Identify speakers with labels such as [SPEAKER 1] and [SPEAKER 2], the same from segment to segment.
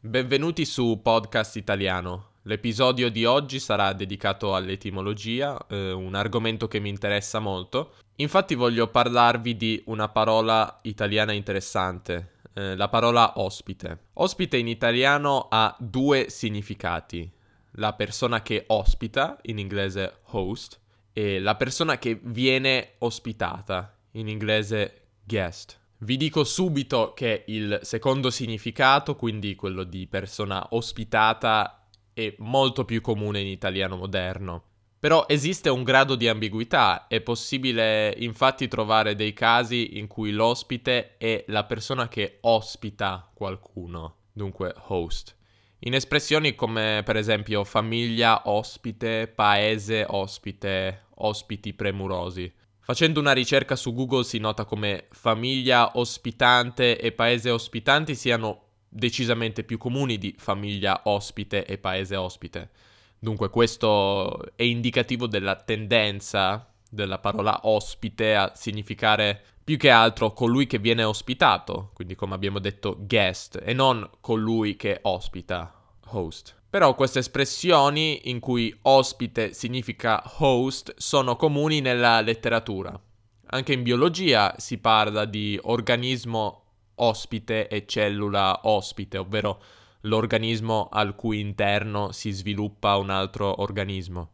[SPEAKER 1] Benvenuti su Podcast Italiano. L'episodio di oggi sarà dedicato all'etimologia, eh, un argomento che mi interessa molto. Infatti voglio parlarvi di una parola italiana interessante, eh, la parola ospite. Ospite in italiano ha due significati. La persona che ospita, in inglese host, e la persona che viene ospitata, in inglese guest. Vi dico subito che il secondo significato, quindi quello di persona ospitata, è molto più comune in italiano moderno. Però esiste un grado di ambiguità, è possibile infatti trovare dei casi in cui l'ospite è la persona che ospita qualcuno, dunque host. In espressioni come per esempio famiglia ospite, paese ospite, ospiti premurosi. Facendo una ricerca su Google si nota come famiglia ospitante e paese ospitanti siano decisamente più comuni di famiglia ospite e paese ospite. Dunque questo è indicativo della tendenza della parola ospite a significare più che altro colui che viene ospitato, quindi come abbiamo detto guest, e non colui che ospita, host. Però queste espressioni in cui ospite significa host sono comuni nella letteratura. Anche in biologia si parla di organismo ospite e cellula ospite, ovvero l'organismo al cui interno si sviluppa un altro organismo.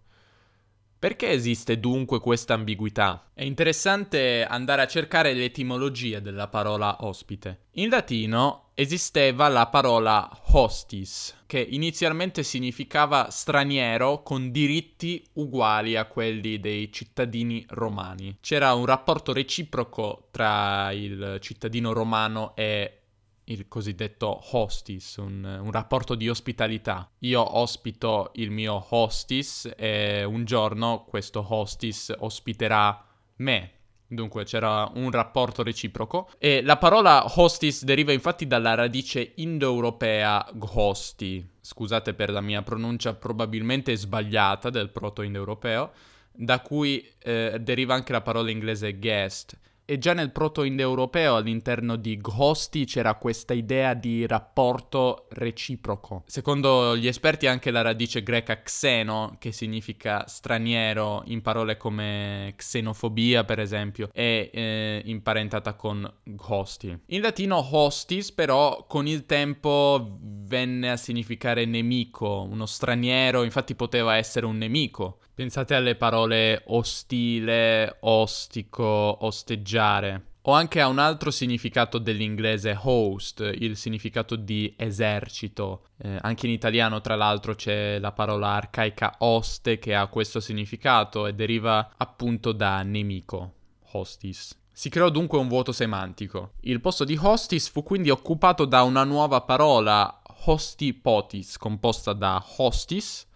[SPEAKER 1] Perché esiste dunque questa ambiguità? È interessante andare a cercare l'etimologia della parola ospite. In latino esisteva la parola hostis, che inizialmente significava straniero con diritti uguali a quelli dei cittadini romani. C'era un rapporto reciproco tra il cittadino romano e il cosiddetto hostis, un, un, rapporto di ospitalità. Io ospito il mio hostis e un giorno questo hostis ospiterà me. Dunque c'era un rapporto reciproco e la parola hostis deriva infatti dalla radice indoeuropea ghosti. Scusate per la mia pronuncia probabilmente sbagliata del proto-indoeuropeo, da cui eh, deriva anche la parola inglese guest e già nel proto-indoeuropeo all'interno di Ghosti c'era questa idea di rapporto reciproco. Secondo gli esperti anche la radice greca xeno, che significa straniero in parole come xenofobia per esempio, è eh, imparentata con Ghosti. In latino hostis però con il tempo venne a significare nemico, uno straniero infatti poteva essere un nemico. Pensate alle parole ostile, ostico, osteggiare. O anche a un altro significato dell'inglese host, il significato di esercito. Eh, anche in italiano, tra l'altro, c'è la parola arcaica oste che ha questo significato e deriva appunto da nemico, hostis. Si creò dunque un vuoto semantico. Il posto di hostis fu quindi occupato da una nuova parola, hostipotis, composta da hostis,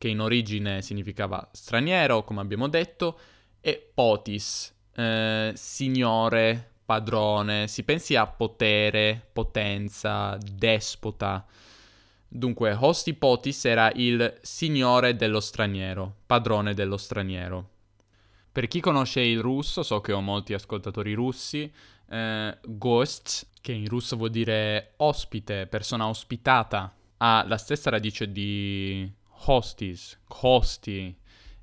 [SPEAKER 1] che in origine significava straniero, come abbiamo detto, e potis, eh, signore, padrone, si pensi a potere, potenza, despota. Dunque, hosti potis era il signore dello straniero, padrone dello straniero. Per chi conosce il russo, so che ho molti ascoltatori russi, eh, gost, che in russo vuol dire ospite, persona ospitata, ha la stessa radice di hostis, hosti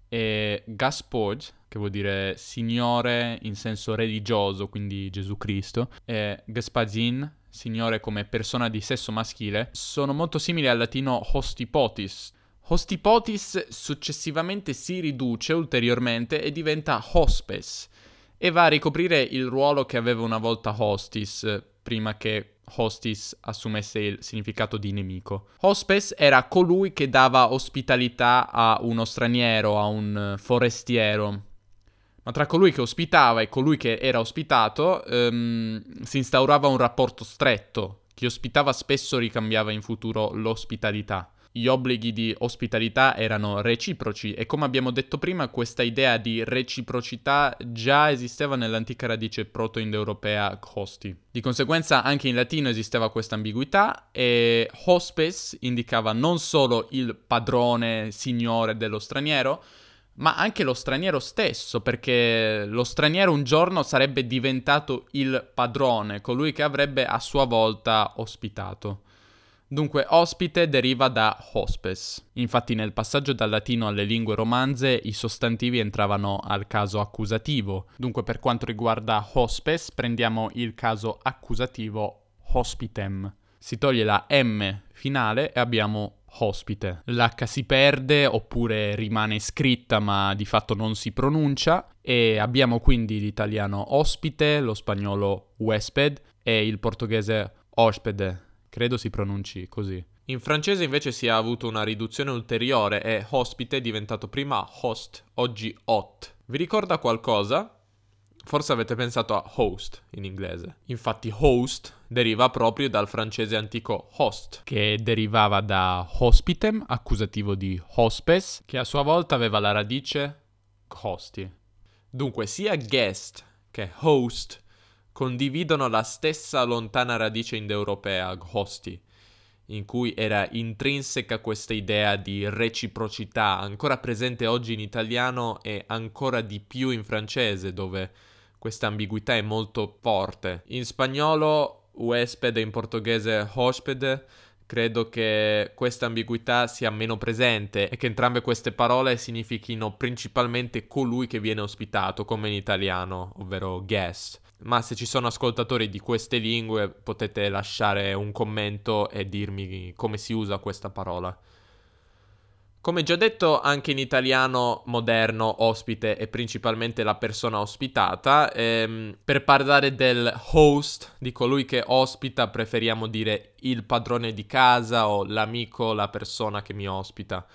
[SPEAKER 1] e Gaspod, che vuol dire signore in senso religioso, quindi Gesù Cristo, e Gaspazin, signore come persona di sesso maschile, sono molto simili al latino hostipotis. Hostipotis successivamente si riduce ulteriormente e diventa hospes e va a ricoprire il ruolo che aveva una volta hostis, prima che hostis assumesse il significato di nemico. Hospes era colui che dava ospitalità a uno straniero, a un forestiero. Ma tra colui che ospitava e colui che era ospitato um, si instaurava un rapporto stretto. Chi ospitava spesso ricambiava in futuro l'ospitalità gli obblighi di ospitalità erano reciproci e come abbiamo detto prima questa idea di reciprocità già esisteva nell'antica radice proto-indoeuropea hosti. Di conseguenza anche in latino esisteva questa ambiguità e hospes indicava non solo il padrone, signore dello straniero, ma anche lo straniero stesso, perché lo straniero un giorno sarebbe diventato il padrone, colui che avrebbe a sua volta ospitato. Dunque, ospite deriva da hospes. Infatti nel passaggio dal latino alle lingue romanze i sostantivi entravano al caso accusativo. Dunque per quanto riguarda hospes prendiamo il caso accusativo hospitem. Si toglie la M finale e abbiamo ospite. L'H si perde oppure rimane scritta ma di fatto non si pronuncia e abbiamo quindi l'italiano ospite, lo spagnolo huésped e il portoghese hospede Credo si pronunci così. In francese invece si è avuto una riduzione ulteriore e ospite è diventato prima host, oggi hot. Vi ricorda qualcosa? Forse avete pensato a host in inglese. Infatti host deriva proprio dal francese antico host, che derivava da hospitem, accusativo di hospes, che a sua volta aveva la radice hosti. Dunque sia guest che host condividono la stessa lontana radice indoeuropea, hosti, in cui era intrinseca questa idea di reciprocità, ancora presente oggi in italiano e ancora di più in francese, dove questa ambiguità è molto forte. In spagnolo, huésped e in portoghese hospede, credo che questa ambiguità sia meno presente e che entrambe queste parole significhino principalmente colui che viene ospitato, come in italiano, ovvero guest ma se ci sono ascoltatori di queste lingue potete lasciare un commento e dirmi come si usa questa parola. Come già detto, anche in italiano moderno ospite è principalmente la persona ospitata. Ehm, per parlare del host, di colui che ospita, preferiamo dire il padrone di casa o l'amico, la persona che mi ospita.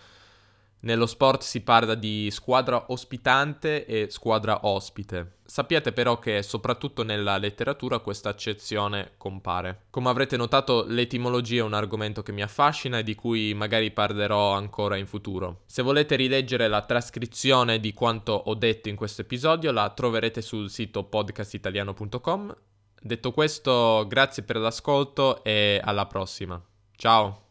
[SPEAKER 1] Nello sport si parla di squadra ospitante e squadra ospite. Sappiate però che soprattutto nella letteratura questa accezione compare. Come avrete notato l'etimologia è un argomento che mi affascina e di cui magari parlerò ancora in futuro. Se volete rileggere la trascrizione di quanto ho detto in questo episodio la troverete sul sito podcastitaliano.com. Detto questo, grazie per l'ascolto e alla prossima. Ciao!